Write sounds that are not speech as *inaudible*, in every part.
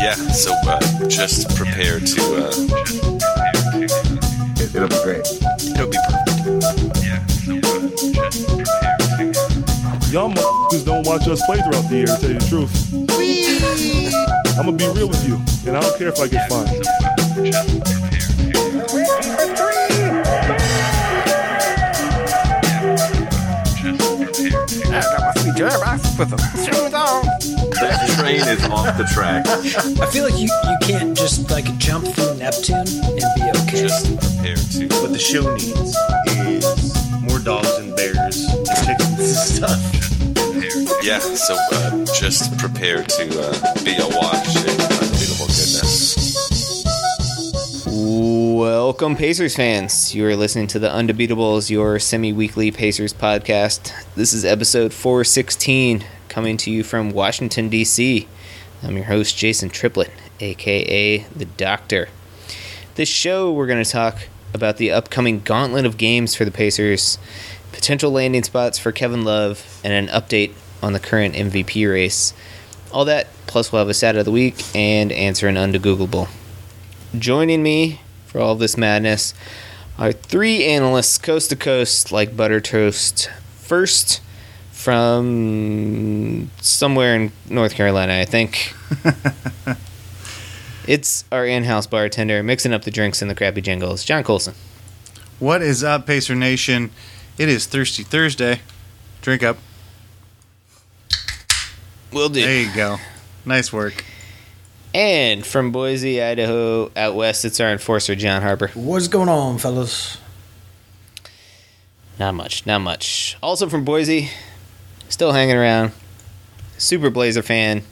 Yeah, so uh, just prepare to. Uh, It, it'll be great. it'll be perfect. Yeah, so uh, just prepare. Y'all motherfuckers don't watch us play throughout the year, to tell you the truth. I'm gonna be real with you, and I don't care if I get fined. i got So uh, just prepare to. That *laughs* train is off the track. I feel like you, you can't just like jump through Neptune and be okay. Just prepare to. What the show needs is more dogs and bears and chickens and stuff. Yeah, so uh, just prepare to uh, be awash in unbeatable goodness. Welcome, Pacers fans. You are listening to the Undebeatables, your semi weekly Pacers podcast. This is episode 416, coming to you from Washington, D.C. I'm your host, Jason Triplett, aka The Doctor. This show, we're going to talk about the upcoming gauntlet of games for the Pacers, potential landing spots for Kevin Love, and an update on the current MVP race. All that, plus we'll have a stat of the week and answer an undegoogleable. Joining me for all this madness are three analysts coast to coast like butter toast. First, from somewhere in North Carolina, I think. *laughs* it's our in house bartender mixing up the drinks and the crappy jingles, John Colson. What is up, Pacer Nation? It is Thirsty Thursday. Drink up. Will do. There you go. Nice work. And from Boise, Idaho, out west, it's our enforcer, John Harper. What's going on, fellas? Not much, not much. Also from Boise, still hanging around. Super Blazer fan.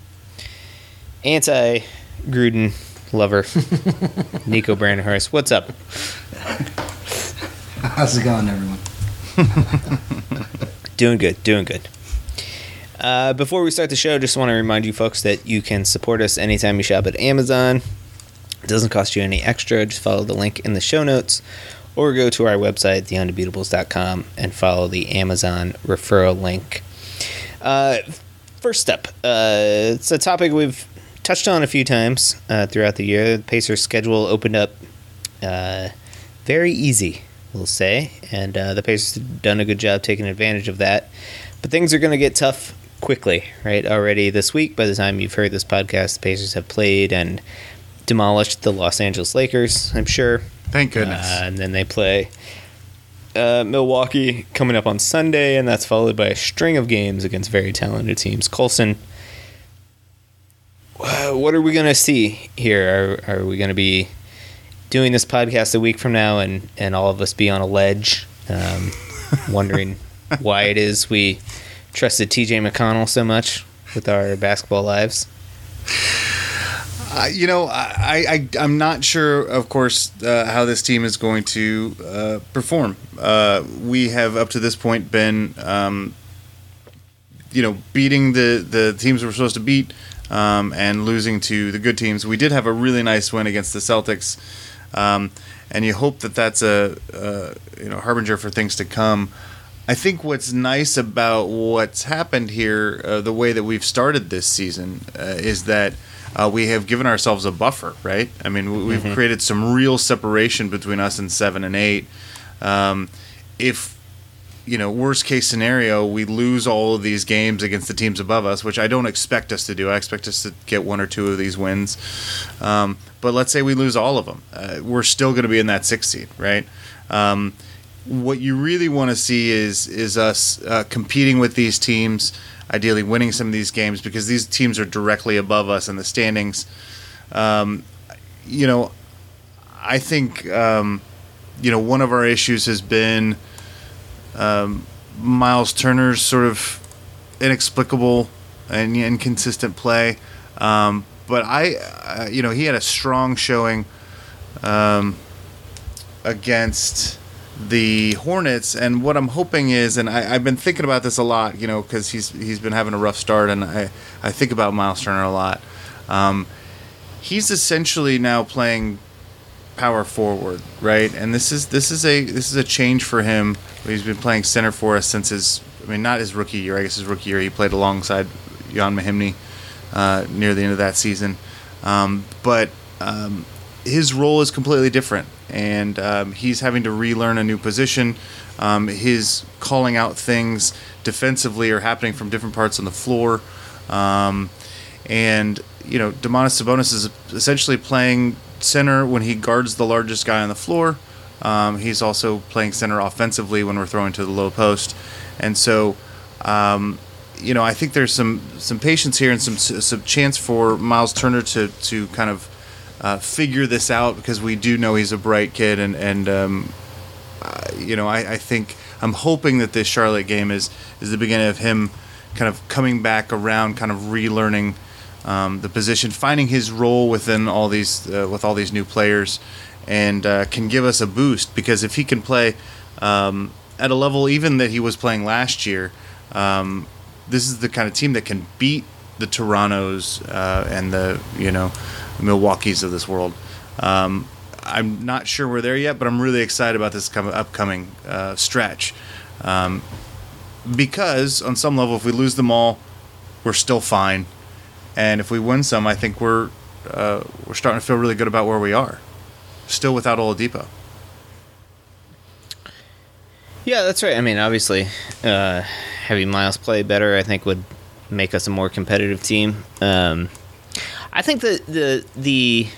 Anti Gruden lover. *laughs* Nico Brandenhurst. What's up? How's it going, everyone? *laughs* Doing good, doing good. Uh, before we start the show, just want to remind you folks that you can support us anytime you shop at Amazon. It doesn't cost you any extra. Just follow the link in the show notes or go to our website, theundebeatables.com, and follow the Amazon referral link. Uh, first step uh, it's a topic we've touched on a few times uh, throughout the year. The Pacers' schedule opened up uh, very easy, we'll say, and uh, the Pacers have done a good job taking advantage of that. But things are going to get tough quickly, right? Already this week, by the time you've heard this podcast, the Pacers have played and demolished the Los Angeles Lakers, I'm sure. Thank goodness. Uh, and then they play uh, Milwaukee coming up on Sunday, and that's followed by a string of games against very talented teams. Colson, what are we going to see here? Are, are we going to be doing this podcast a week from now and, and all of us be on a ledge, um, *laughs* wondering why it is we trusted TJ McConnell so much with our basketball lives? You know, I, I I'm not sure, of course, uh, how this team is going to uh, perform. Uh, we have up to this point been, um, you know, beating the the teams we're supposed to beat um, and losing to the good teams. We did have a really nice win against the Celtics, um, and you hope that that's a, a you know harbinger for things to come. I think what's nice about what's happened here, uh, the way that we've started this season, uh, is that uh, we have given ourselves a buffer, right? I mean, we- we've created some real separation between us and seven and eight. Um, if you know, worst case scenario, we lose all of these games against the teams above us, which I don't expect us to do. I expect us to get one or two of these wins. Um, but let's say we lose all of them, uh, we're still going to be in that six seed, right? Um, what you really want to see is is us uh, competing with these teams, ideally winning some of these games because these teams are directly above us in the standings. Um, you know, I think um, you know one of our issues has been um, Miles Turner's sort of inexplicable and inconsistent play. Um, but I, uh, you know, he had a strong showing um, against the Hornets, and what I'm hoping is, and I, I've been thinking about this a lot, you know, because he's he's been having a rough start, and I I think about Miles Turner a lot. Um, he's essentially now playing power forward, right? And this is this is a this is a change for him. He's been playing center for us since his I mean not his rookie year. I guess his rookie year he played alongside Ian Mahinmi uh, near the end of that season. um, but um, his role is completely different, and um, he's having to relearn a new position. Um, his calling out things defensively are happening from different parts on the floor, um, and you know, Domantas Sabonis is essentially playing center when he guards the largest guy on the floor. Um, he's also playing center offensively when we're throwing to the low post, and so um, you know I think there's some some patience here and some some chance for Miles Turner to to kind of uh, figure this out because we do know he's a bright kid and and um, uh, you know I, I think I'm hoping that this Charlotte game is is the beginning of him kind of coming back around, kind of relearning um, the position, finding his role within all these uh, with all these new players, and uh, can give us a boost because if he can play um, at a level even that he was playing last year, um, this is the kind of team that can beat the Torontos uh, and the you know Milwaukee's of this world. Um, I'm not sure we're there yet, but I'm really excited about this com- upcoming uh, stretch. Um, because on some level, if we lose them all, we're still fine, and if we win some, I think we're uh, we're starting to feel really good about where we are. Still without Oladipo. Yeah, that's right. I mean, obviously, uh, having Miles play better, I think, would make us a more competitive team. Um, I think the the the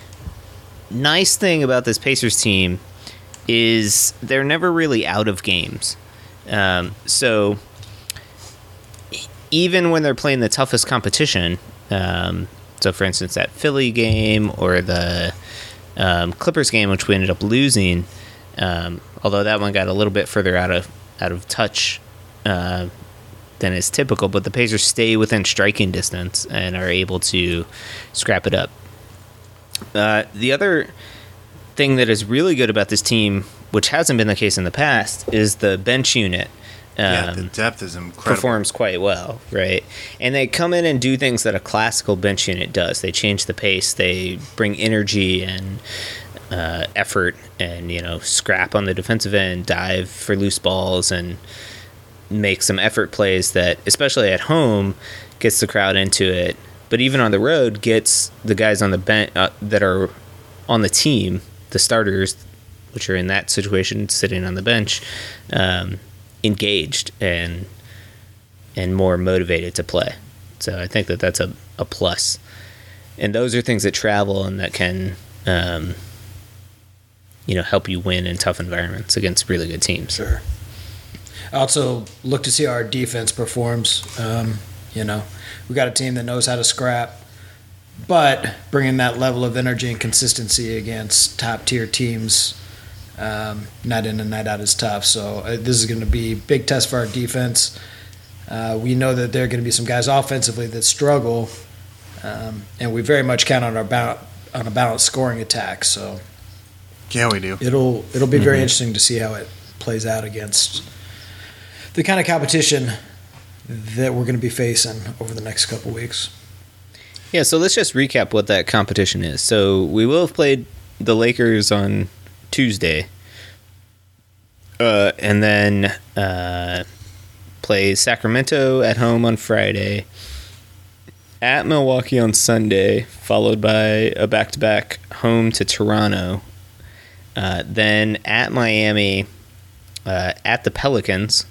nice thing about this Pacers team is they're never really out of games. Um, so even when they're playing the toughest competition, um, so for instance that Philly game or the um, Clippers game, which we ended up losing, um, although that one got a little bit further out of out of touch uh, than is typical, but the Pacers stay within striking distance and are able to scrap it up. Uh, the other thing that is really good about this team, which hasn't been the case in the past, is the bench unit. Um, yeah, the depth is incredible. performs quite well, right? And they come in and do things that a classical bench unit does. They change the pace. They bring energy and uh, effort, and you know, scrap on the defensive end, dive for loose balls, and make some effort plays that, especially at home, gets the crowd into it. But even on the road, gets the guys on the bench uh, that are on the team, the starters, which are in that situation, sitting on the bench, um, engaged and and more motivated to play. So I think that that's a, a plus. And those are things that travel and that can, um, you know, help you win in tough environments against really good teams. Sure. I also look to see how our defense performs. Um, you know, we got a team that knows how to scrap, but bringing that level of energy and consistency against top tier teams, um, night in and night out, is tough. So uh, this is going to be a big test for our defense. Uh, we know that there are going to be some guys offensively that struggle, um, and we very much count on our ba- on a balanced scoring attack. So Yeah, we do. it'll it'll be very interesting to see how it plays out against the kind of competition that we're going to be facing over the next couple weeks. Yeah, so let's just recap what that competition is. So we will have played the Lakers on Tuesday, uh, and then uh, play Sacramento at home on Friday, at Milwaukee on Sunday, followed by a back-to-back home to Toronto, uh, then at Miami, uh, at the Pelicans,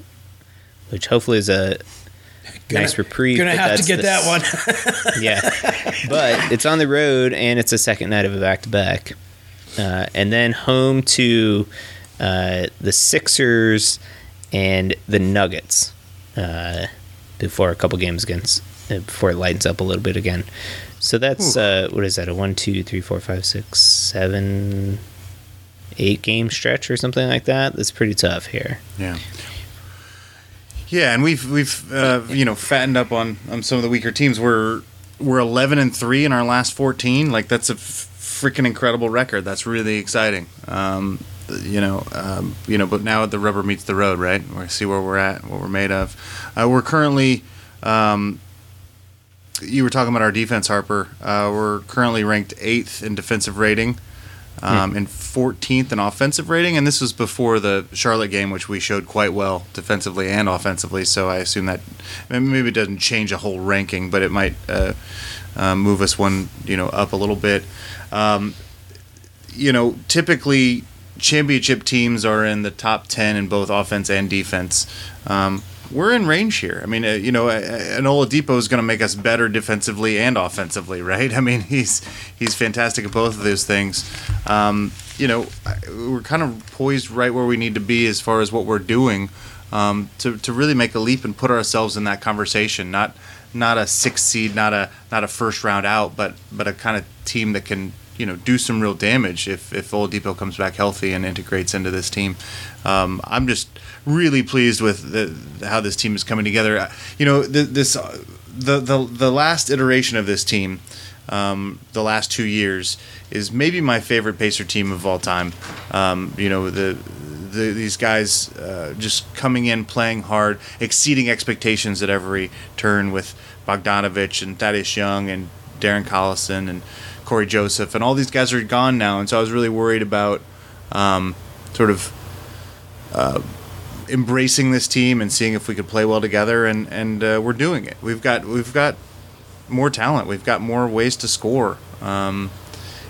which hopefully is a nice reprieve. Gonna have to get the that one. *laughs* yeah, but it's on the road and it's a second night of a back to back, and then home to uh, the Sixers and the Nuggets uh, before a couple games against uh, before it lightens up a little bit again. So that's uh, what is that? A one, two, three, four, five, six, seven, eight game stretch or something like that. That's pretty tough here. Yeah. Yeah, and we've we've uh, you know fattened up on, on some of the weaker teams. We're we're eleven and three in our last fourteen. Like that's a freaking incredible record. That's really exciting. Um, you know, um, you know, but now the rubber meets the road, right? We see where we're at, what we're made of. Uh, we're currently. Um, you were talking about our defense, Harper. Uh, we're currently ranked eighth in defensive rating. Um, and 14th in offensive rating. And this was before the Charlotte game, which we showed quite well defensively and offensively. So I assume that maybe it doesn't change a whole ranking, but it might uh, uh, move us one, you know, up a little bit. Um, you know, typically championship teams are in the top 10 in both offense and defense. Um, we're in range here. I mean, uh, you know, uh, an Oladipo is going to make us better defensively and offensively, right? *laughs* I mean, he's he's fantastic at both of those things. Um, you know, we're kind of poised right where we need to be as far as what we're doing um, to to really make a leap and put ourselves in that conversation. Not not a six seed, not a not a first round out, but but a kind of team that can you know do some real damage if if Oladipo comes back healthy and integrates into this team. Um, I'm just really pleased with the, how this team is coming together. Uh, You know, th- this uh, the the the last iteration of this team. Um, the last two years is maybe my favorite Pacer team of all time. Um, you know the, the these guys uh, just coming in, playing hard, exceeding expectations at every turn with Bogdanovich and Thaddeus Young and Darren Collison and Cory Joseph and all these guys are gone now, and so I was really worried about um, sort of uh, embracing this team and seeing if we could play well together, and and uh, we're doing it. We've got we've got more talent. We've got more ways to score. Um,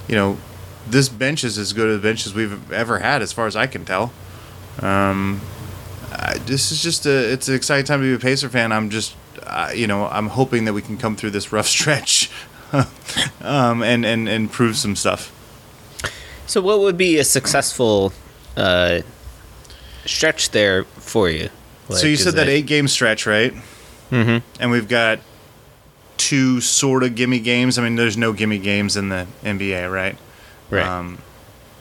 you know, this bench is as good a bench as we've ever had, as far as I can tell. Um, I, this is just a it's an exciting time to be a Pacer fan. I'm just uh, you know I'm hoping that we can come through this rough *laughs* stretch *laughs* um, and and and prove some stuff. So, what would be a successful uh, stretch there for you? so you said that eight game stretch, right? Mm-hmm. And we've got two sort of gimme games. I mean, there's no gimme games in the NBA, right? Right. Um,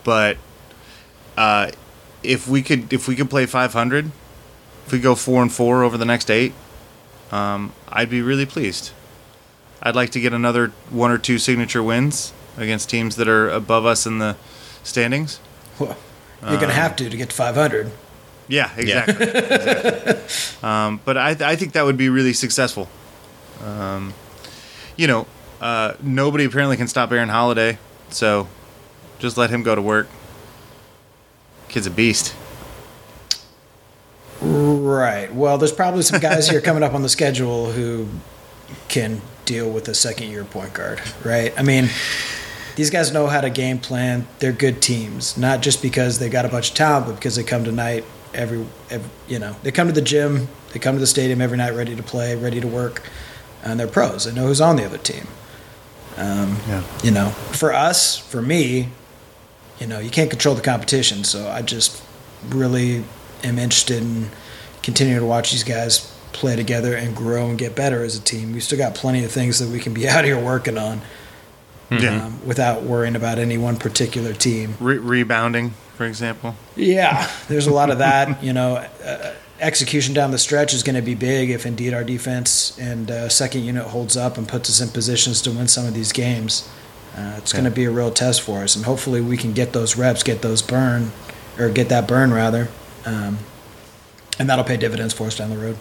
but uh, if we could, if we could play 500, if we go four and four over the next eight, um, I'd be really pleased. I'd like to get another one or two signature wins against teams that are above us in the standings. Well, you're going to have to to get to 500. Yeah, exactly. *laughs* exactly. Um, but I, I think that would be really successful. Um, you know, uh, nobody apparently can stop Aaron Holiday, so just let him go to work. Kid's a beast. Right. Well, there's probably some guys here coming up on the schedule who can deal with a second year point guard, right? I mean, these guys know how to game plan. They're good teams, not just because they got a bunch of talent, but because they come tonight every, every you know, they come to the gym, they come to the stadium every night ready to play, ready to work, and they're pros. They know who's on the other team. Um, Yeah. You know, for us, for me, you know, you can't control the competition, so I just really am interested in continuing to watch these guys play together and grow and get better as a team. We've still got plenty of things that we can be *laughs* out here working on Yeah. um, without worrying about any one particular team. Re- rebounding, for example. Yeah, there's a lot of that. *laughs* You know, uh, execution down the stretch is going to be big if indeed our defense and uh, second unit holds up and puts us in positions to win some of these games. Uh, it's going to be a real test for us, and hopefully we can get those reps, get those burn, or get that burn rather, um, and that'll pay dividends for us down the road.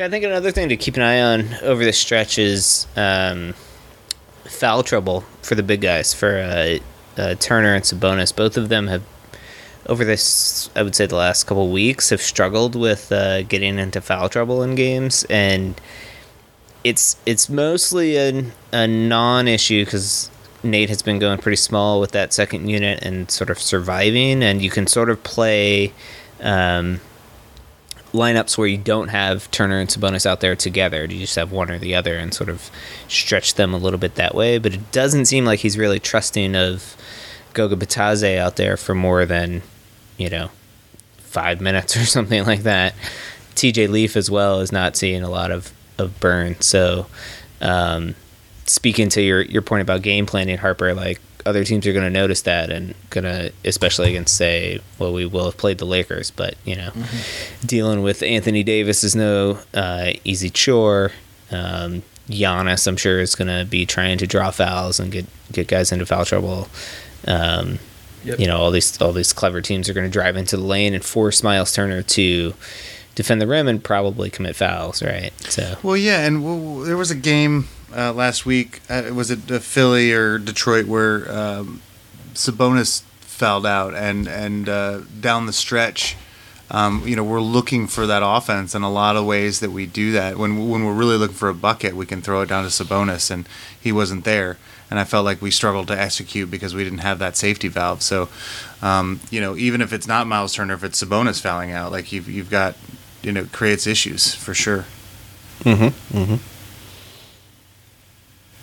Yeah, I think another thing to keep an eye on over the stretch is um, foul trouble for the big guys, for uh, uh, Turner and Sabonis. Both of them have, over this, I would say, the last couple weeks, have struggled with uh, getting into foul trouble in games, and it's it's mostly a, a non-issue because Nate has been going pretty small with that second unit and sort of surviving, and you can sort of play. Um, lineups where you don't have Turner and Sabonis out there together. You just have one or the other and sort of stretch them a little bit that way. But it doesn't seem like he's really trusting of Goga Bitadze out there for more than, you know, five minutes *laughs* or something like that. TJ Leaf as well is not seeing a lot of, of burn. So um, speaking to your, your point about game planning, Harper, like other teams are going to notice that and going to, especially against, say, well, we will have played the Lakers, but, you know, dealing with Anthony Davis is no uh, easy chore. Um, Giannis, I'm sure, is going to be trying to draw fouls and get, get guys into foul trouble. Um, Yep. You know, all these all these clever teams are going to drive into the lane and force Miles Turner to defend the rim and probably commit fouls, right? So Well, yeah, and w- there was a game uh, last week. Uh, was it Philly or Detroit where um, Sabonis fouled out, and and uh, down the stretch, um, you know, we're looking for that offense, and a lot of ways that we do that. When when we're really looking for a bucket, we can throw it down to Sabonis, and he wasn't there, and I felt like we struggled to execute because we didn't have that safety valve. So, um, you know, even if it's not Miles Turner, if it's Sabonis fouling out, like you've you've got, you know, creates issues for sure. Mm-hmm. Mm-hmm.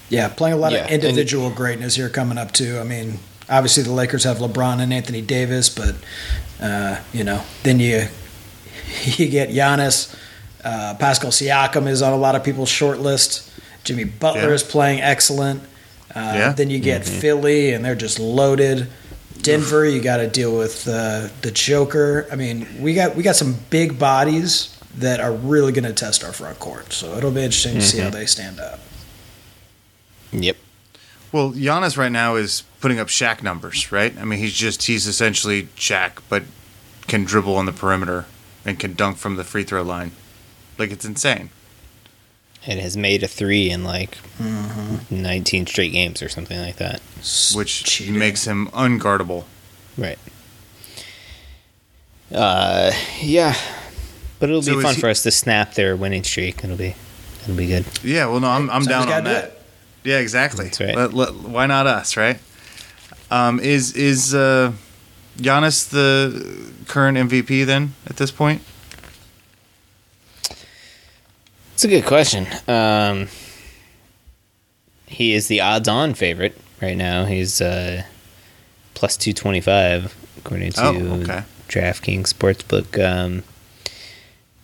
Yeah, playing a lot Yeah, of and- individual greatness here coming up too. I mean, obviously the Lakers have LeBron and Anthony Davis, but uh, you know, then you *laughs* you get Giannis. Uh, Pascal Siakam is on a lot of people's short list. Jimmy Butler Yeah. is playing excellent. Uh, Yeah. Then you get Philly, and they're just loaded. Denver, you got to deal with uh, the Joker. I mean, we got we got some big bodies that are really going to test our front court. So it'll be interesting to see how they stand up. Yep. Well, Giannis right now is putting up Shaq numbers, right? I mean, he's just he's essentially Shaq, but can dribble on the perimeter and can dunk from the free throw line. Like it's insane. It has made a three in like Mm-hmm. 19 straight games or something like that. which Cheating. makes him unguardable. Right. Uh, yeah, but it'll So be fun he- for us to snap their winning streak. It'll be, it'll be good. Yeah, well, no, I'm, I'm Somebody's down gotta on do that. Yeah, exactly. That's right. Let- let- why not us, right? Um, is is uh, Giannis the current MVP then at this point? It's a good question. Um, he is the odds-on favorite right now. He's uh, plus 225 according to Oh, okay. DraftKings Sportsbook. Um,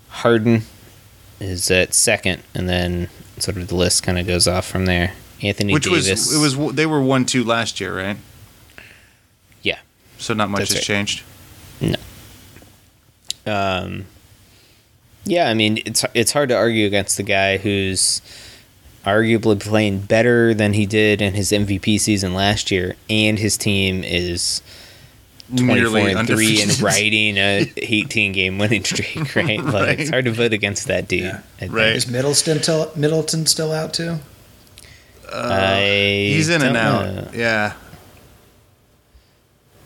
Harden is at second, and then sort of the list kind of goes off from there. Anthony Which Davis. was it was they were one two last year, right? Yeah. So not much That's has right. changed. No. Um, yeah, I mean it's it's hard to argue against the guy who's arguably playing better than he did in his MVP season last year, and his team is twenty four Nearly and three and undefeated. *laughs* riding a eighteen game winning streak. Right, *laughs* like it's hard to vote against that dude. Yeah. Right. Is Middleton still Middleton still out too? I He's in and out. know. Yeah. I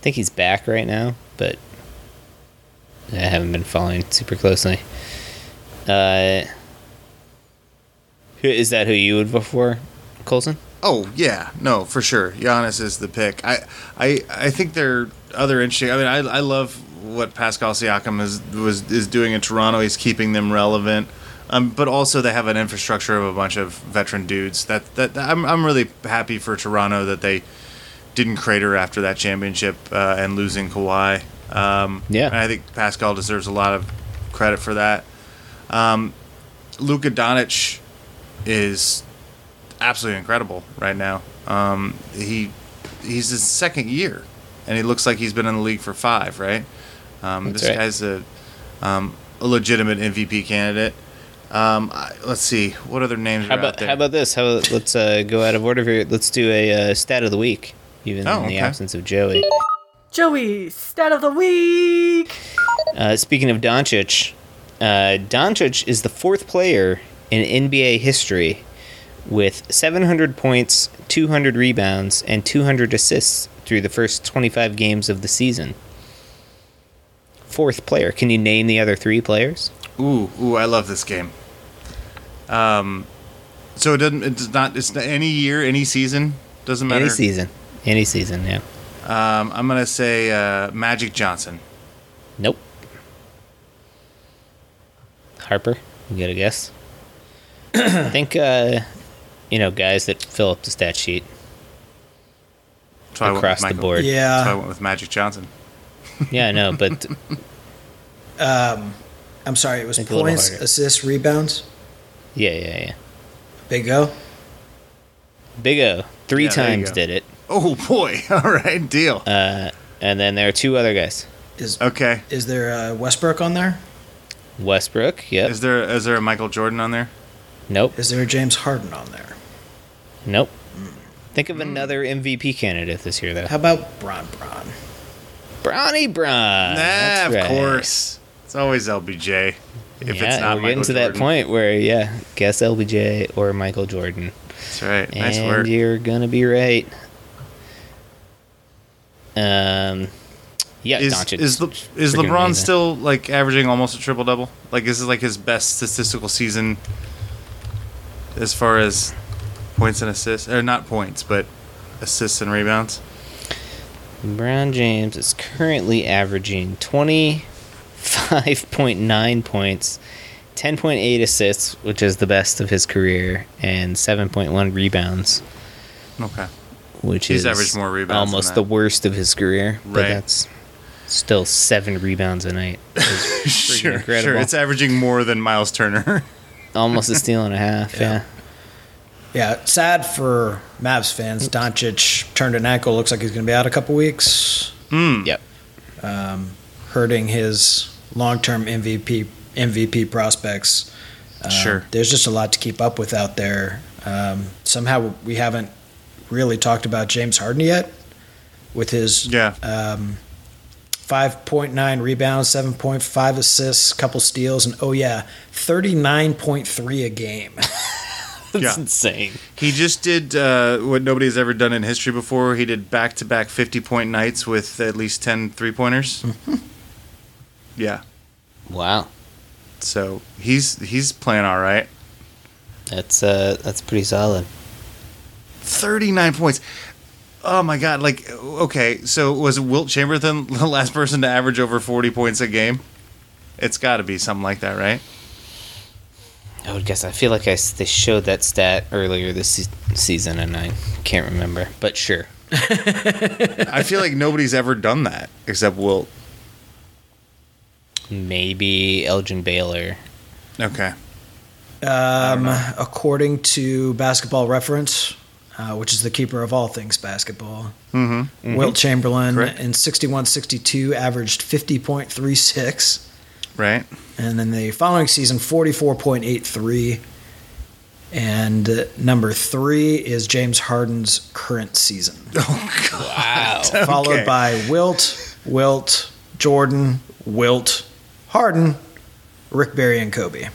think he's back right now, but I haven't been following super closely. Uh, who is that? Who you would vote for, Colson? Oh yeah, no, for sure. Giannis is the pick. I, I, I think there are other interesting. I mean, I, I love what Pascal Siakam is was is doing in Toronto. He's keeping them relevant. Um, but also they have an infrastructure of a bunch of veteran dudes. That that I'm I'm really happy for Toronto that they didn't crater after that championship uh, and losing Kawhi. Um, Yeah. and I think Pascal deserves a lot of credit for that. Um, Luka Doncic is absolutely incredible right now. Um, he he's his second year, and he looks like he's been in the league for five. Right? Um, this right. guy's a um, a legitimate MVP candidate. Um, I, let's see what other names How are out about there. how about this? How let's uh, go out of order here. Let's do a uh, stat of the week, even Oh, in the okay. absence of Joey. Joey, stat of the week. Uh, speaking of Doncic, uh, Doncic is the fourth player in NBA history with 700 points, 200 rebounds, and 200 assists through the first 25 games of the season. Fourth player. Can you name the other three players? Ooh, ooh, I love this game. Um, so it doesn't. It's not. It's not any year, any season. Doesn't matter. Any season. Any season, yeah. Um, I'm gonna say uh, Magic Johnson. Nope. Harper, you got a guess? *clears throat* I think, uh, you know, guys that fill up the stat sheet. So I went with Across the board. Yeah. So I went with Magic Johnson. Yeah, I know, but *laughs* Um, I'm sorry, it was Think points, assists, rebounds. yeah, yeah, yeah. Big O. Big O three Yeah, times did it, Oh boy! *laughs* All right, deal. uh, and then there are two other guys. Is okay. is there uh, Westbrook on there? Westbrook, yep. Is there is there a Michael Jordan on there? nope, Is there a James Harden on there? nope. Think of another MVP candidate this year, though. How about Bron Bron? Bronny Bron. nah, That's of right. course. It's always LBJ. If yeah, it's not we're Michael getting to that point where, yeah, guess LBJ or Michael Jordan. That's right. Nice and work. you're gonna be right. Um, yeah, Is Doncic is Le, is LeBron still like averaging almost a triple double? Like is this like his best statistical season as far as points and assists, or not points, but assists and rebounds? LeBron James is currently averaging 25.9 points, 10.8 assists, which is the best of his career, and 7.1 rebounds, Okay. which He's is averaged more rebounds almost the worst of his career. But Right. that's still seven rebounds a night. *laughs* It's Sure, incredible. sure. It's averaging more than Miles Turner. *laughs* almost a steal and a half. Yeah. Yeah, sad for Mavs fans. Doncic turned an ankle. Looks like he's going to be out a couple weeks, hmm. Yep. Um, hurting his long-term MVP MVP prospects. Um, Sure. There's just a lot to keep up with out there. Um, somehow we haven't really talked about James Harden yet, with his yeah. um, 5.9 rebounds, 7.5 assists, couple steals, and oh yeah, 39.3 a game. *laughs* That's Yeah. insane. He just did uh, what nobody's ever done in history before. He did back to back 50 point nights with at least 10 three pointers. *laughs* yeah. Wow. So he's he's playing all right. That's uh that's pretty solid. 39 points. Oh my god, like okay, so was Wilt Chamberlain the *laughs* last person to average over 40 points a game? It's got to be something like that, right? I would guess. I feel like I they showed that stat earlier this se- season, and I can't remember. But sure. *laughs* I feel like nobody's ever done that except Wilt. Maybe Elgin Baylor. Okay. Um, according to Basketball Reference, uh, which is the keeper of all things basketball, Mhm. Wilt Chamberlain Correct. in 61-62 averaged 50.36, Right. and then the following season 44.83. And uh, number three is James Harden's current season, *laughs* Wow. followed Okay. by Wilt, Wilt, Jordan, Wilt, Harden, Rick Barry, and Kobe.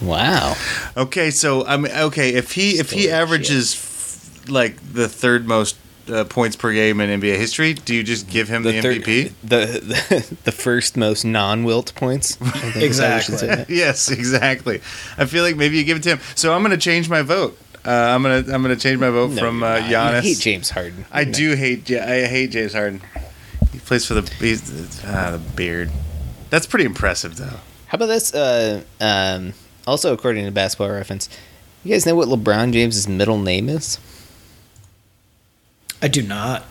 wow. Okay, so I mean, okay, if he if he Still averages f- like the third most uh, points per game in NBA history, do you just give him the, third- MVP? the, *laughs* the the first most non-wilt points. I think is how we should say Exactly. *laughs* yes, exactly. I feel like maybe you give it to him. So I'm going to change my vote. Uh, I'm gonna I'm gonna change my vote No, from uh. Giannis. You hate James Harden. I do hate Ja- I hate James Harden. He plays for the he's, ah, the beard. That's pretty impressive though. How about this? Uh, um, also, according to Basketball Reference, you guys know what LeBron James's middle name is? I do not.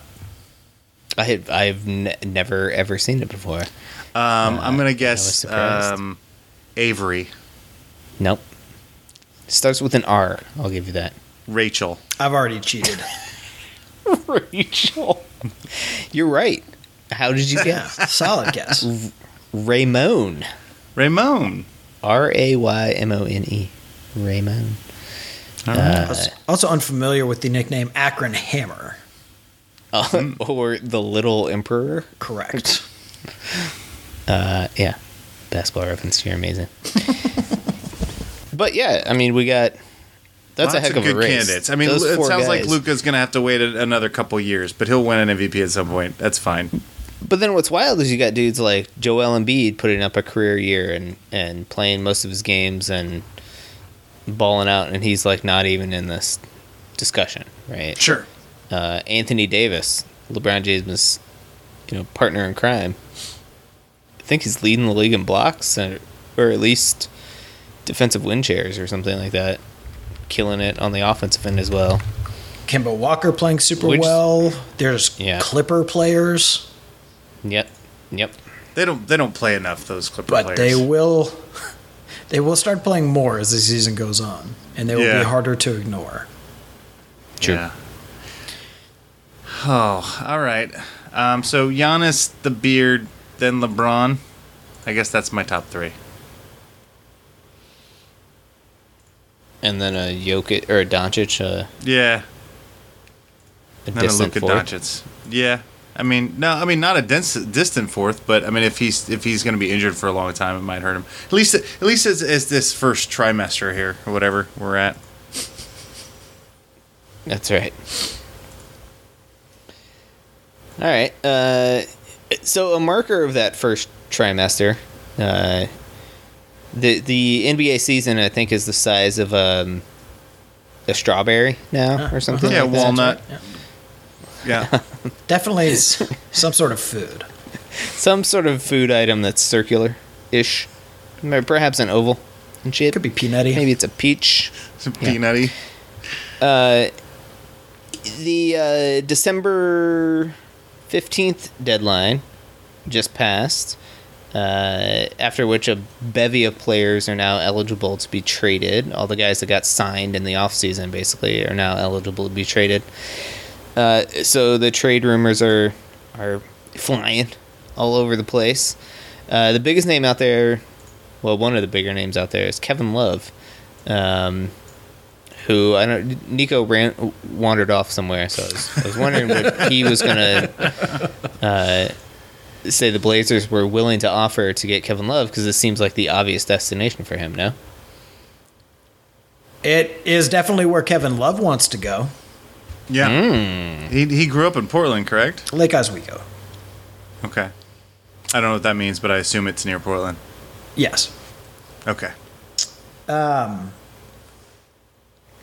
I have I've n- never ever seen it before. Um, I'm gonna guess um, Avery, Nope. Starts with an R. I'll give you that. Rachel. I've already cheated. *laughs* Rachel. You're right. How did you guess? solid guess. *laughs* Raymond. Ramon. R A Y M O N E. Raymond. All right. Uh, Also- Also unfamiliar with the nickname Akron Hammer. uh, *laughs* or the Little Emperor. Correct. *laughs* Uh, yeah. Basketball reference. You're amazing. *laughs* but yeah, I mean, we got. That's a heck of, good a race. candidates. I mean, Those it four sounds like. Luka's going to have to wait another couple years, but he'll win an MVP at some point. That's fine. But then what's wild is you got dudes like Joel Embiid putting up a career year and and playing most of his games and balling out, and he's like not even in this discussion, right? Sure. Uh, Anthony Davis, LeBron James' you know partner in crime. I think he's leading the league in blocks, or, or at least defensive win shares or something like that. Killing it on the offensive end as well. Kemba Walker playing super Which- well. There's Yeah. Clipper players, Yep, yep. They don't they don't play enough those Clipper but players. they will *laughs* they will start playing more as the season goes on, and they will Yeah. be harder to ignore. True. Yeah. Oh, all right. Um, so Giannis, the beard, then LeBron. I guess that's my top three. And then a Jokic or a Doncic, uh, Yeah. a Then a Luka. Doncic. Yeah. I mean, no, I mean not a dense, distant fourth, but I mean if he's if he's going to be injured for a long time, it might hurt him. At least at least as, as this first trimester here or whatever we're at. That's right. All right. Uh, so a marker of that first trimester, uh, the the NBA season I think is the size of um, a strawberry now or something. Yeah, like that. walnut. Yeah. Yeah. *laughs* Definitely s- some sort of food. Some sort of food item that's circular-ish, perhaps an oval and shit. Could be peanutty. Maybe it's a peach. Some peanutty. Uh, the uh, December 15th deadline just passed, uh, after which a bevy of players are now eligible to be traded. All the guys that got signed in the offseason basically are now eligible to be traded. Uh, so the trade rumors are are flying all over the place. Uh, the biggest name out there, well, one of the bigger names out there is Kevin Love. Um, who I don't. Nico ran wandered off somewhere, so I was, I was wondering what *laughs* he was gonna uh, say. The Blazers were willing to offer to get Kevin Love because this seems like the obvious destination for him. No, It is definitely where Kevin Love wants to go. Yeah. He he grew up in Portland, correct? Lake Oswego. Okay. I don't know what that means, but I assume it's near Portland. Yes. Okay. Um,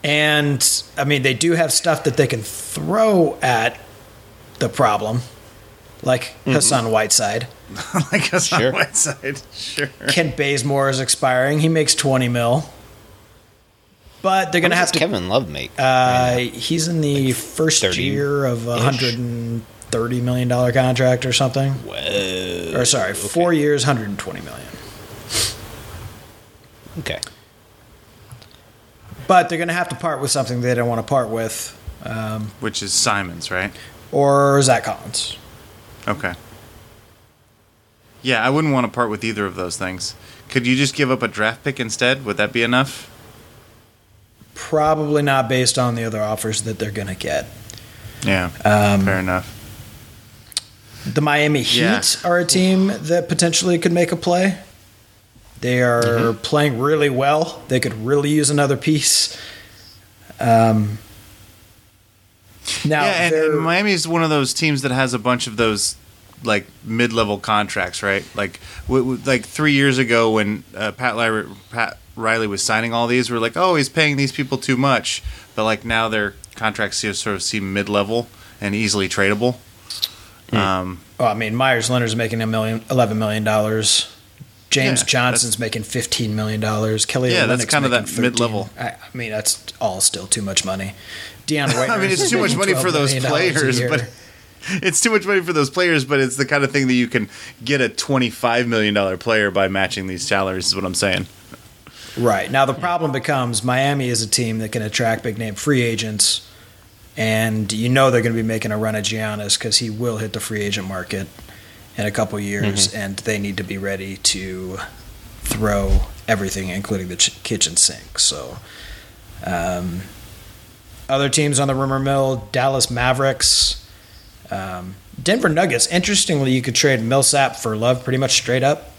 and I mean, they do have stuff that they can throw at the problem, like Hassan Whiteside. *laughs* like us Sure. on Whiteside. *laughs* Sure. Kent Bazemore is expiring. He makes 20 mil. But they're going to have to. does Kevin Love make? Uh, he's in the first 30 year of a hundred and thirty million dollar contract or something. Whoa. Or sorry, four years, hundred and twenty million. Okay. But they're going to have to part with something they don't want to part with, um, Which is Simons, right? or Zach Collins. Okay. Yeah, I wouldn't want to part with either of those things. Could you just give up a draft pick instead? Would that be enough? Probably not based on the other offers that they're going to get. Yeah. Um, fair enough. The Miami Heat Yeah. are a team that potentially could make a play. They are Mm-hmm. playing really well. They could really use another piece. Um, now, yeah, and, and Miami is one of those teams that has a bunch of those like mid-level contracts, right? Like, w- w- like three years ago when uh, Pat, Pat Riley was signing all these, we are like, oh, he's paying these people too much. But like now their contracts sort of seem mid-level and easily tradable. Um, well, I mean, Meyers Leonard's making a million, eleven million dollars. James Yeah, Johnson's making fifteen million dollars. Kelly Yeah, that's Olynyk's kind of that mid-level. I, I mean, that's all still too much money. Dion Waiters *laughs* I mean, it's too much money for those players, but *laughs* it's too much money for those players. But it's the kind of thing that you can get a twenty-five million dollar player by matching these salaries. Is what I'm saying. Right. Now the problem becomes Miami is a team that can attract big name free agents, and you know they're going to be making a run at Giannis because he will hit the free agent market in a couple years, and they need to be ready to throw everything, including the ch- kitchen sink. So, um, other teams on the rumor mill: Dallas Mavericks, um, Denver Nuggets. Interestingly, you could trade Millsap for Love pretty much straight up.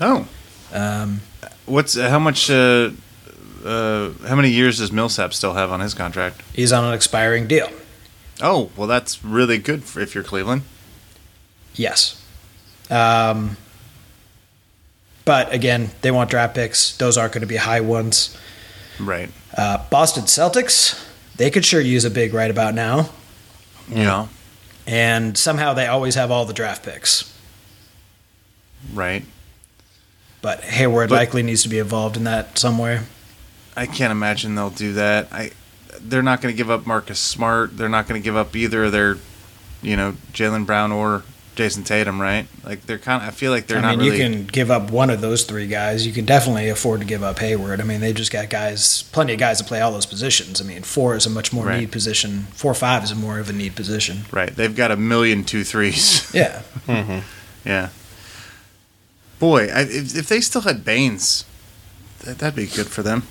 Oh, Um, what's how much? Uh, uh, how many years does Millsap still have on his contract? he's on an expiring deal. Oh, well, that's really good for if you're Cleveland. Yes. Um, but again, they want draft picks. Those aren't going to be high ones. Right. Uh, Boston Celtics, they could sure use a big right about now. Yeah. And somehow they always have all the draft picks. Right. But Hayward But- likely needs to be involved in that somewhere. I can't imagine they'll do that. I. They're not going to give up Marcus Smart. They're not going to give up either of their, you know, Jaylen Brown or Jayson Tatum. Right. Like they're kind of. I feel like they're not. I not mean, really. you can give up one of those three guys. You can definitely afford to give up Hayward. I mean, they've just got guys, plenty of guys to play all those positions. I mean, four is a much more Right. need position. Four or five is a more of a need position. Right. They've got a million two threes. Yeah. *laughs* yeah. Boy, I, if, if they still had Baynes, that, that'd be good for them.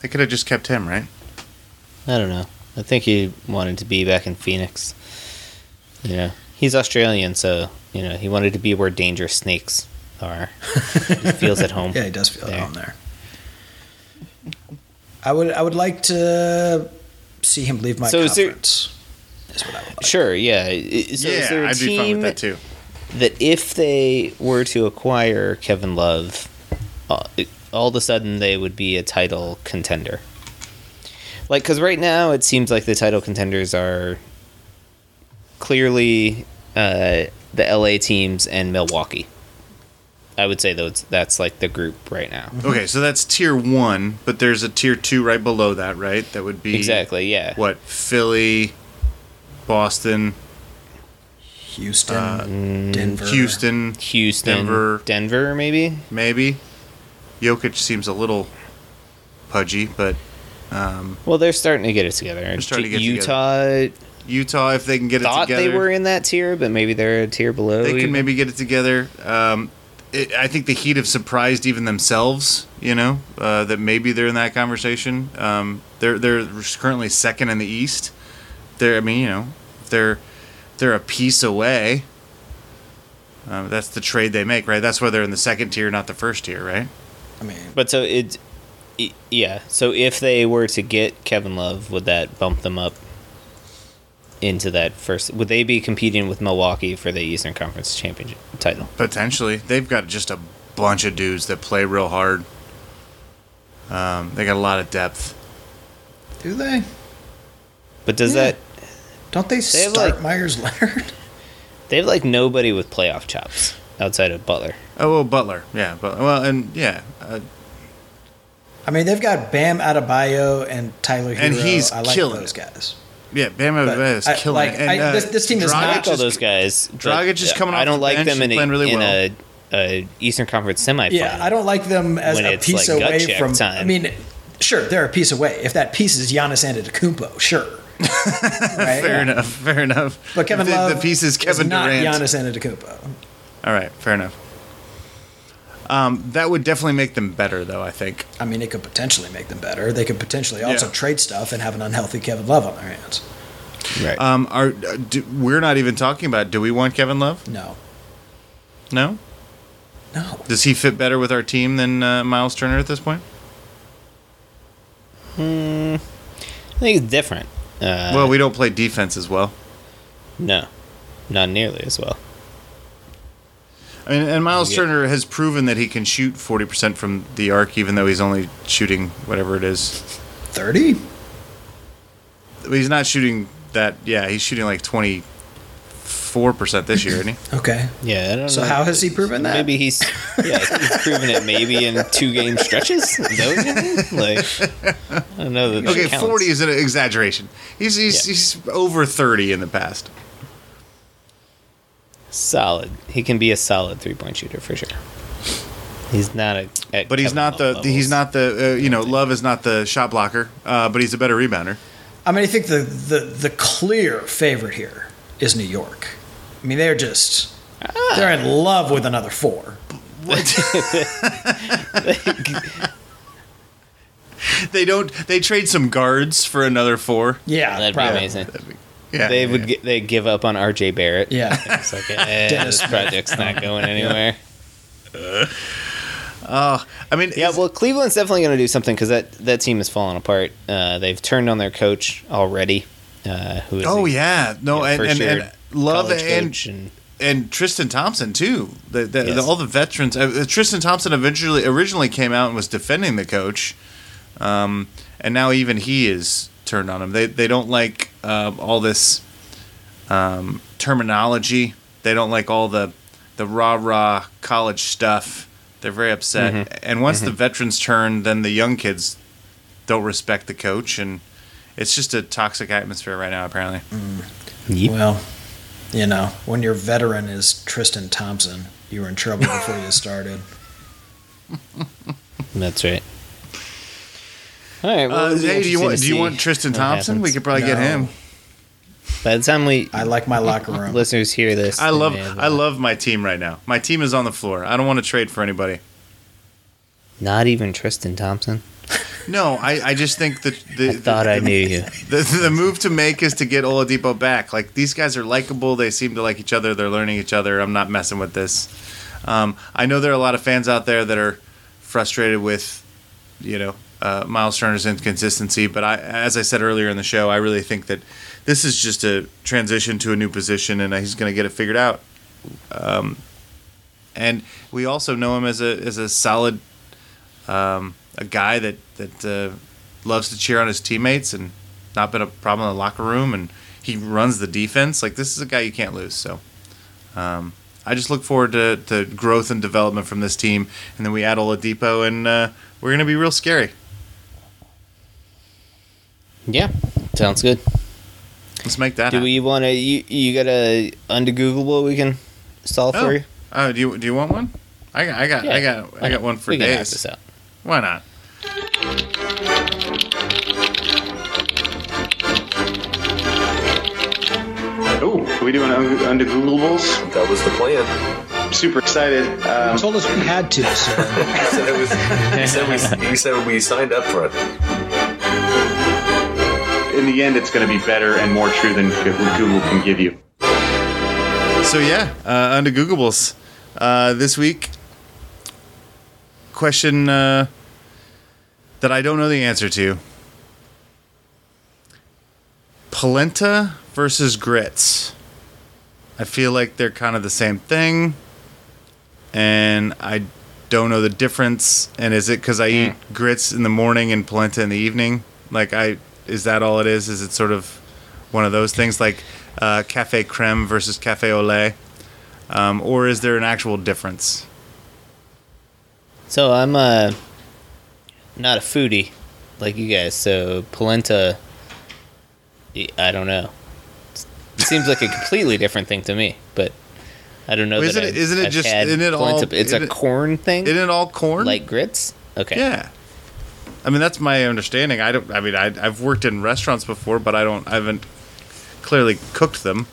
They could have just kept him, right? I don't know. I think he wanted to be back in Phoenix. You know, he's Australian, so you know he wanted to be where dangerous snakes are. he *laughs* feels at home. Yeah, he does feel at home there. I would I would like to see him leave my So is there- conference. Is what I would like. Sure, yeah. I- So is there yeah, a I'd be fine with that too. that if they were to acquire Kevin Love, uh, all of a sudden they would be a title contender? Like, because right now it seems like the title contenders are clearly uh, the LA teams and Milwaukee. I would say those that's like the group right now. Okay, so that's tier one, but there's a tier two right below that, right? That would be Exactly, yeah. what Philly, Boston, Houston, Uh, Denver, Houston, Houston, Denver. Denver, maybe. maybe. Jokic seems a little pudgy, but um, Well, they're starting to get it together. They're starting to get Utah Utah, if they can get it thought together, they were in that tier, but maybe they're a tier below. they can maybe get it together. Um, it, I think the Heat have surprised even themselves. You know uh, that maybe they're in that conversation. Um, they're they're currently second in the East. They're I mean you know they're they're a piece away. Um, that's the trade they make, right? That's why they're in the second tier, not the first tier, right? I mean, But so it, y- yeah. So if they were to get Kevin Love, would that bump them up into that first? Would they be competing with Milwaukee for the Eastern Conference championship title? Potentially, they've got just a bunch of dudes that play real hard. Um, they got a lot of depth. do they? But does Yeah. that Don't they, have, start like- Meyers Leonard? *laughs* they have like nobody with playoff chops outside of Butler? Oh well, Butler, yeah, but well, and yeah, uh, I mean, they've got Bam Adebayo and Tyler Herro. And he's I like killing those it. guys. yeah. Bam But Adebayo is killing like, it. And, I- uh, this- this team is Dragic not all those guys. but, Dragic is uh, coming I don't the like bench them and in, playing really in well. a, a Eastern Conference semifinal. Yeah, I don't like them as When a piece like, gut away from. time. I mean, sure, they're a piece away. If that piece is Giannis Antetokounmpo, sure. *laughs* right? Fair enough. Fair enough. But Kevin the, Love the piece is Kevin not Durant. Giannis Antetokounmpo. All right. Fair enough. Um, that would definitely make them better, though. I think. I mean, it could potentially make them better. They could potentially also Yeah. trade stuff and have an unhealthy Kevin Love on their hands. Right. Um, are uh, do, we're not even talking about? Do we want Kevin Love? No, No. no. Does he fit better with our team than uh, Miles Turner at this point? Hmm. I think it's different. Uh, well, we don't play defense as well. no, not nearly as well. I mean, and Miles Yeah. Turner has proven that he can shoot forty percent from the arc, even though he's only shooting whatever it is. Thirty. He's not shooting that. Yeah, he's shooting like twenty four percent this year, isn't he? *laughs* Okay. Yeah, I don't So know. how has he proven that? Maybe he's yeah, he's *laughs* proven it maybe in two game stretches. Is that what you mean? Like I don't know that. that Okay, counts. forty is an exaggeration. He's he's, Yeah. he's over thirty in the past. solid. He can be a solid three point shooter for sure. He's not a, at But he's Kevin not the Love he's not the uh, you know Love is not the shot blocker, uh, but he's a better rebounder. I mean, I think the, the, the clear favorite here is New York. I mean, they're just they're in love with another four. They don't they trade some guards for another four. Yeah, That'd be probably. amazing. Yeah, They yeah, would. Yeah. They give up on R.J. Barrett. Yeah. *laughs* it's like eh, *laughs* Dennis this project's not going anywhere. Oh, I mean, Yeah, well, Cleveland's definitely going to do something because that, that team is falling apart. Uh, they've turned on their coach already. Uh, who is oh a, yeah, no, you know, and, and, and Love and and and Tristan Thompson too. The, the, Yes. the- all the veterans. Uh, Tristan Thompson eventually originally came out and was defending the coach, um, and now even he is turned on him. They they don't like um, all this um, terminology. They don't like all the the rah rah college stuff. They're very upset. Mm-hmm. And once the veterans turn, then the young kids don't respect the coach, and it's just a toxic atmosphere right now. Apparently. Yep. Well, you know, when your veteran is Tristan Thompson, you were in trouble before you started. *laughs* that's right. All right. Well, Uh, hey, do you want do you want Tristan Thompson? We could probably get him. By the time we I like my locker room. listeners hear this, I love I love my team right now. My team is on the floor. I don't want to trade for anybody. Not even Tristan Thompson. No, I, I just think that the, I thought I knew you. *laughs* The, the move to make is to get Oladipo back. Like these guys are likable. They seem to like each other. They're learning each other. I'm not messing with this. Um, I know there are a lot of fans out there that are frustrated with you know uh, Miles Turner's inconsistency. But I, as I said earlier in the show, I really think that this is just a transition to a new position, and he's going to get it figured out. Um, and we also know him as a as a solid um, a guy that that uh, loves to cheer on his teammates and not been a problem in the locker room, and he runs the defense. Like this is a guy you can't lose. So. Um, I just look forward to, to growth and development from this team, and then we add Oladipo, and uh, we're gonna be real scary. Yeah, sounds good. Let's make that. Do happen. we want to? You, you got a under Googleable we can solve Oh. for you? Oh, do you do you want one? I got I got I got I got one for we can days. this out. Why not? Oh, are we doing under Googleables? That was the plan. Super excited. Um, told us we had to, so *laughs* He said, it was, he, said we, he said we signed up for it. in the end, it's going to be better and more true than Google can give you. So yeah, uh, under Googleables uh, this week. Question uh, that I don't know the answer to. Polenta versus grits. I feel like they're kind of the same thing, and I don't know the difference. And is it because I eat grits in the morning and polenta in the evening? Like I, is that all it is? Is it sort of one of those things like uh, cafe creme versus cafe au lait, um, or is there an actual difference? So I'm uh not a foodie like you guys. So polenta, I don't know. It seems like a completely different thing to me, but I don't know. Isn't that it- isn't it I've just- isn't it all- polenta. It's isn't a it- corn thing, Isn't it all corn? like grits. Okay. yeah. I mean that's my understanding. I don't. I mean I, I've worked in restaurants before, but I don't. I haven't clearly cooked them.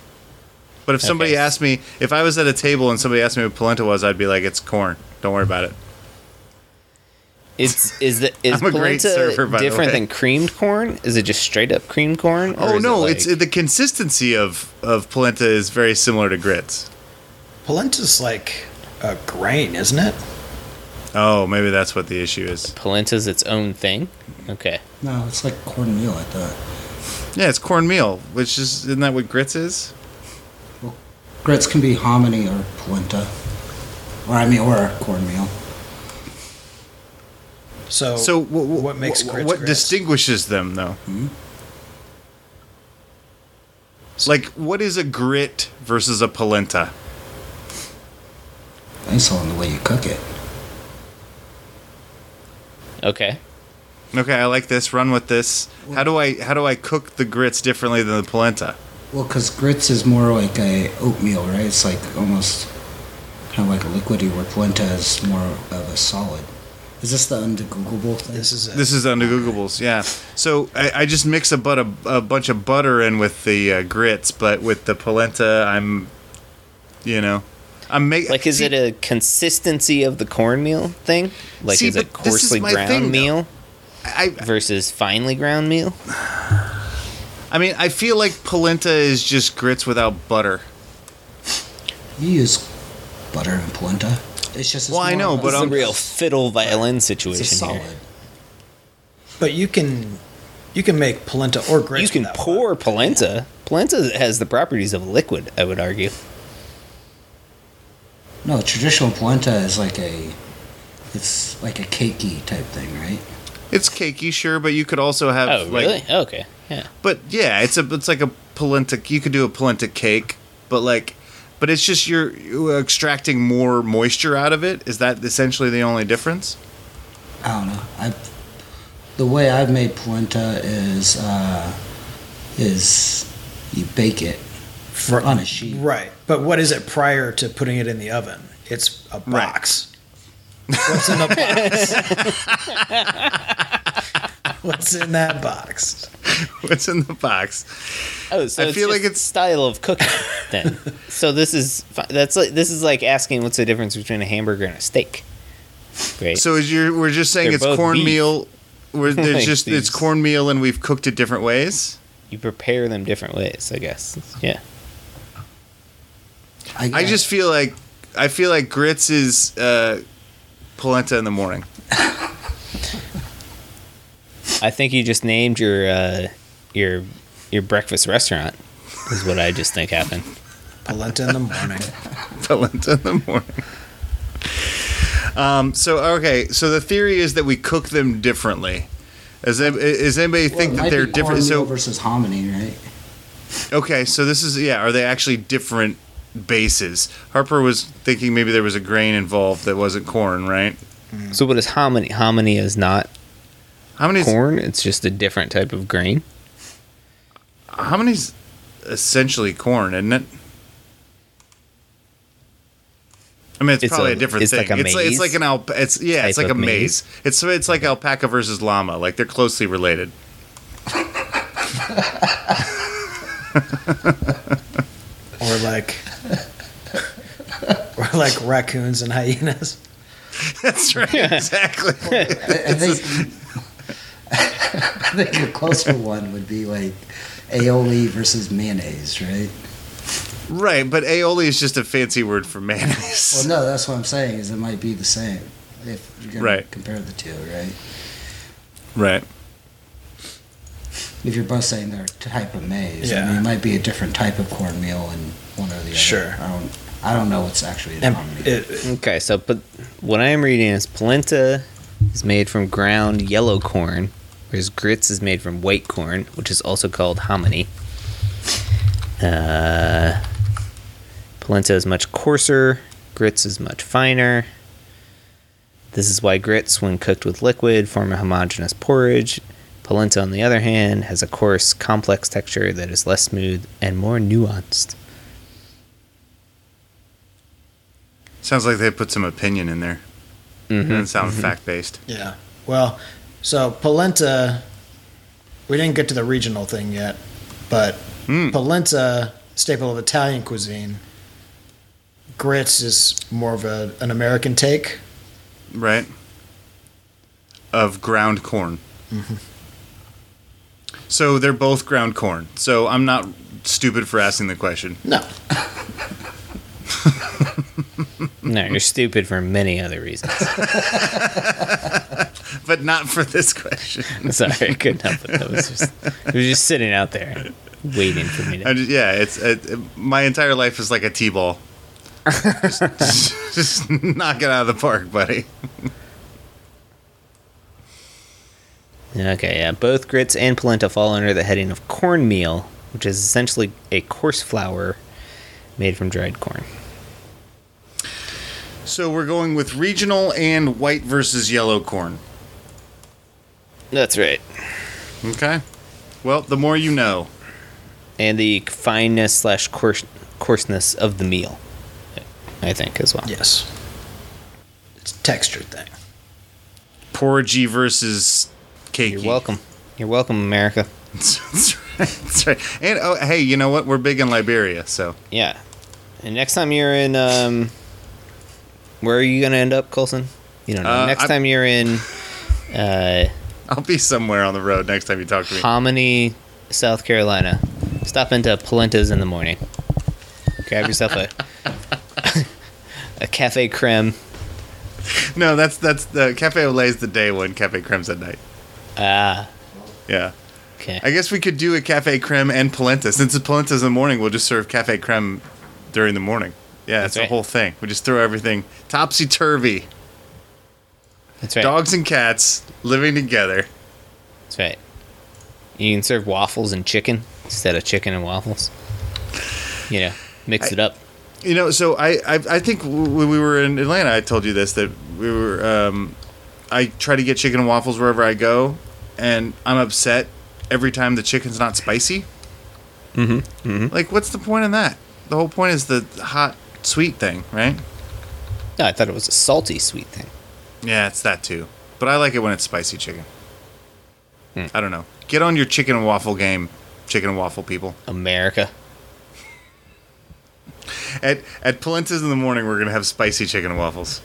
But if somebody Okay. asked me, if I was at a table and somebody asked me what polenta was, I'd be like, "It's corn. Don't worry about it." It's is the is I'm a great polenta server, by the different way. than creamed corn? Is it just straight up creamed corn? or Oh is it no, like- it's the consistency of of polenta is very similar to grits. polenta's like a grain, isn't it? Oh, maybe that's what the issue is. polenta's its own thing. Okay. No, it's like cornmeal, I thought. Yeah, it's cornmeal, which is isn't that what grits is? Grits can be hominy or polenta. Or, I mean, or cornmeal. So, So wh- wh- what makes wh- grits what grits? distinguishes them though? Hmm? Like what is a grit versus a polenta? It's all in the way you cook it. Okay. Okay, I like this. Run with this. How do I how do I cook the grits differently than the polenta? Well, because grits is more like a oatmeal, right? It's like almost kind of like a liquidy, where polenta is more of a solid. Is this the undegoogleable thing? this is it. This is under Googleables, yeah. So I, I just mix a, but a, a bunch of butter in with the uh, grits, but with the polenta, I'm, you know, I'm making Like, is it a consistency of the cornmeal thing? Like, See, is it but this is coarsely ground thing, meal I, versus finely ground meal? I mean, I feel like polenta is just grits without butter. You use butter and polenta. It's just. It's Well, I know, but It's a I'm- real fiddle violin situation it's a situation solid. here. but you can you can make polenta or grits. You can without pour polenta. Polenta has the properties of liquid, I would argue. No, traditional polenta is like a. It's like a cakey type thing, right? It's cakey, sure, but you could also have Oh, like, really? Okay. Yeah. but yeah, it's a it's like a polenta. You could do a polenta cake, but like, but it's just you're, you're extracting more moisture out of it. Is that essentially the only difference? I don't know. I. The way I've made polenta is uh, is you bake it For- on a sheet. Right. But what is it prior to putting it in the oven? It's a Right. box. What's in the box? *laughs* *laughs* *laughs* What's in that box? What's in the box? Oh, so I it's feel like it's- style of cooking then. *laughs* so this is fi- that's like this is like asking what's the difference between a hamburger and a steak. Great. So is you we're just saying They're it's both cornmeal. We're, *laughs* there's Like just it's these- cornmeal and we've cooked it different ways. you prepare them different ways, I guess. Yeah. I just feel like I feel like grits is uh, polenta in the morning. I think you just named your uh, your your breakfast restaurant. Is what I just think happened. Polenta in the morning. *laughs* polenta in the morning. Um, so okay, so the theory is that we cook them differently. Does, any- is anybody Well, think that they're different? So versus hominy, right? okay, so this is yeah. Are they actually different bases? Harper was thinking maybe there was a grain involved that wasn't corn, right? So what is hominy? Hominy is not How many? corn. It's just a different type of grain. How many's essentially corn, isn't it? I mean, it's, It's probably a, a- different it's thing. like a it's, like, it's like an alp. It's yeah, it's like a of maize. It's it's like alpaca versus llama. Like they're closely related. *laughs* Or like or like raccoons and hyenas. That's right. *laughs* Exactly. I, I think *laughs* I think a closer one would be like aioli versus mayonnaise, right? right, but aioli is just a fancy word for mayonnaise. Well, no, that's what I'm saying. Is it might be the same if you're gonna Right. compare the two, right? Right. If you're both saying they're type of maize, I Yeah. mean, it might be a different type of cornmeal in one or the other. Sure. I don't. I don't know what's actually the it, Okay, so but what I am reading is polenta is made from ground yellow corn, whereas grits is made from white corn, which is also called hominy. Uh, polenta is much coarser. Grits is much finer. This is why grits, when cooked with liquid, form a homogeneous porridge. Polenta, on the other hand, has a coarse, complex texture that is less smooth and more nuanced. Sounds like they put some opinion in there. Mm-hmm. Doesn't sound fact based. yeah. Well, so polenta we didn't get to the regional thing yet, but Mm. polenta staple of Italian cuisine. Grits is more of a, an American take. Right. Of ground corn. So they're both ground corn. So I'm not stupid for asking the question. No. *laughs* No, you're stupid for many other reasons. *laughs* *laughs* But not for this question. *laughs* Sorry, I couldn't help it. That was just it was just sitting out there, waiting for me to. just, yeah, it's it, my entire life is like a t-ball. just, just, *laughs* just knock it out of the park, buddy. Okay, yeah. Both grits and polenta fall under the heading of cornmeal, which is essentially a coarse flour made from dried corn. So we're going with regional and white versus yellow corn. That's right. Okay. Well, the more you know. And the fineness slash coarse, coarseness of the meal, I think, as well. Yes. It's a texture thing. Porridgey versus cakey. You're welcome. You're welcome, America. *laughs* That's right. That's right. And oh, hey, you know what? We're big in Liberia, so Yeah. And next time you're in, um, where are you gonna end up, Colson? You don't know. Uh, next I'm- time you're in, uh, *laughs* I'll be somewhere on the road next time you talk to me. Hominy, South Carolina, stop into Polenta's in the morning. Grab yourself a *laughs* a cafe creme. No, that's that's the Cafe au lait is the day one, Cafe Creme's at night. Ah, Yeah. okay. I guess we could do a Cafe Creme and polenta. Since it's polentas in the morning, we'll just serve Cafe Creme during the morning. Yeah, it's That's right. the whole thing. We just throw everything topsy turvy. That's right. Dogs and cats living together. That's right. You can serve waffles and chicken instead of chicken and waffles. You know, mix it up. You know, so I I, I think when we were in Atlanta, I told you this that we were. Um, I try to get chicken and waffles wherever I go, and I'm upset every time the chicken's not spicy. Mm-hmm. Mm-hmm. Like, what's the point in that? The whole point is the hot sweet thing, right? No, I thought it was a salty sweet thing. Yeah, it's that too. But I like it when it's spicy chicken. Hmm. I don't know. Get on your chicken and waffle game, chicken and waffle people. America. At at Polenta's in the morning, we're gonna have spicy chicken and waffles.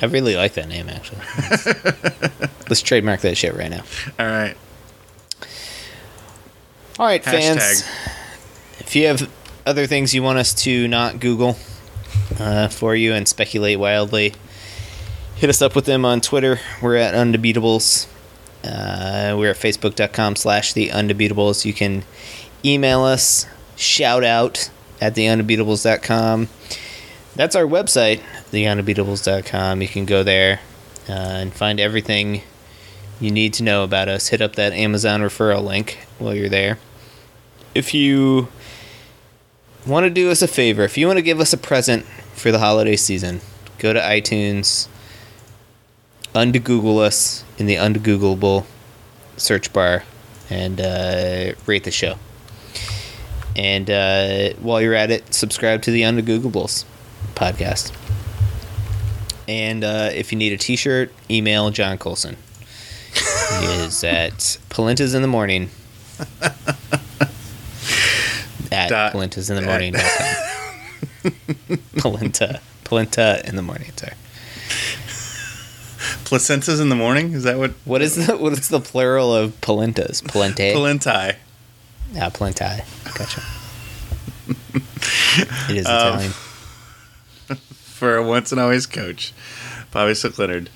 I really like that name actually. *laughs* Let's trademark that shit right now. All right. All right, fans. If you have other things you want us to not Google uh, for you and speculate wildly, hit us up with them on Twitter. We're at Undebeatables. Uh, we're at facebook.com slash the undebeatables. You can email us, shout out at theundebeatables.com. That's our website, theundebeatables.com. You can go there uh, and find everything you need to know about us. Hit up that Amazon referral link while you're there. If you want to do us a favor, if you want to give us a present for the holiday season, go to iTunes, undegoogle us in the undegoogleable search bar, and uh, rate the show. And uh, while you're at it, subscribe to the Undegoogleables podcast. And uh, if you need a T-shirt, email John Colson. he is at *laughs* Palentas in the morning. *laughs* at Dot- Palentas in the morning. *laughs* Polenta. Polenta in the morning. Sorry. Placentas in the morning? Is that what? What is the what is the plural of polentas? Polente. Polenti. yeah, polenta. Gotcha. *laughs* it is Um, Italian. *laughs* For a once and always coach, Bobby Slick Leonard,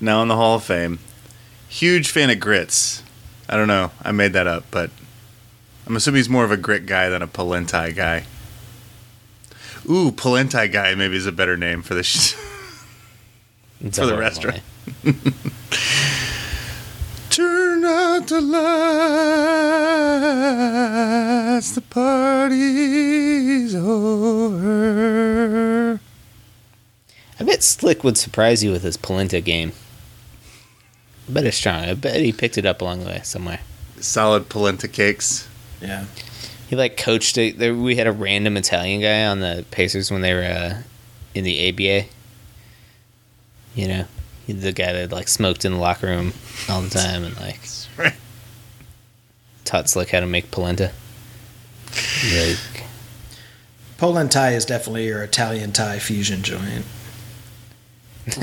now in the Hall of Fame. Huge fan of grits. I don't know. I made that up, but I'm assuming he's more of a grit guy than a polenti guy. Ooh, polenti guy maybe is a better name for the. Sh- *laughs* for the restaurant. *laughs* Turn out the lights. The party's over. I bet Slick would surprise you with his polenta game. I bet it's strong. I bet he picked it up along the way somewhere. Solid polenta cakes. Yeah. He like coached it. There, we had a random Italian guy on the Pacers when they were uh, in the ABA. You know, the guy that like smoked in the locker room all the time and like Right. taught Slick how to make polenta. Like, Polen-Thai is definitely your Italian Thai fusion joint. *laughs*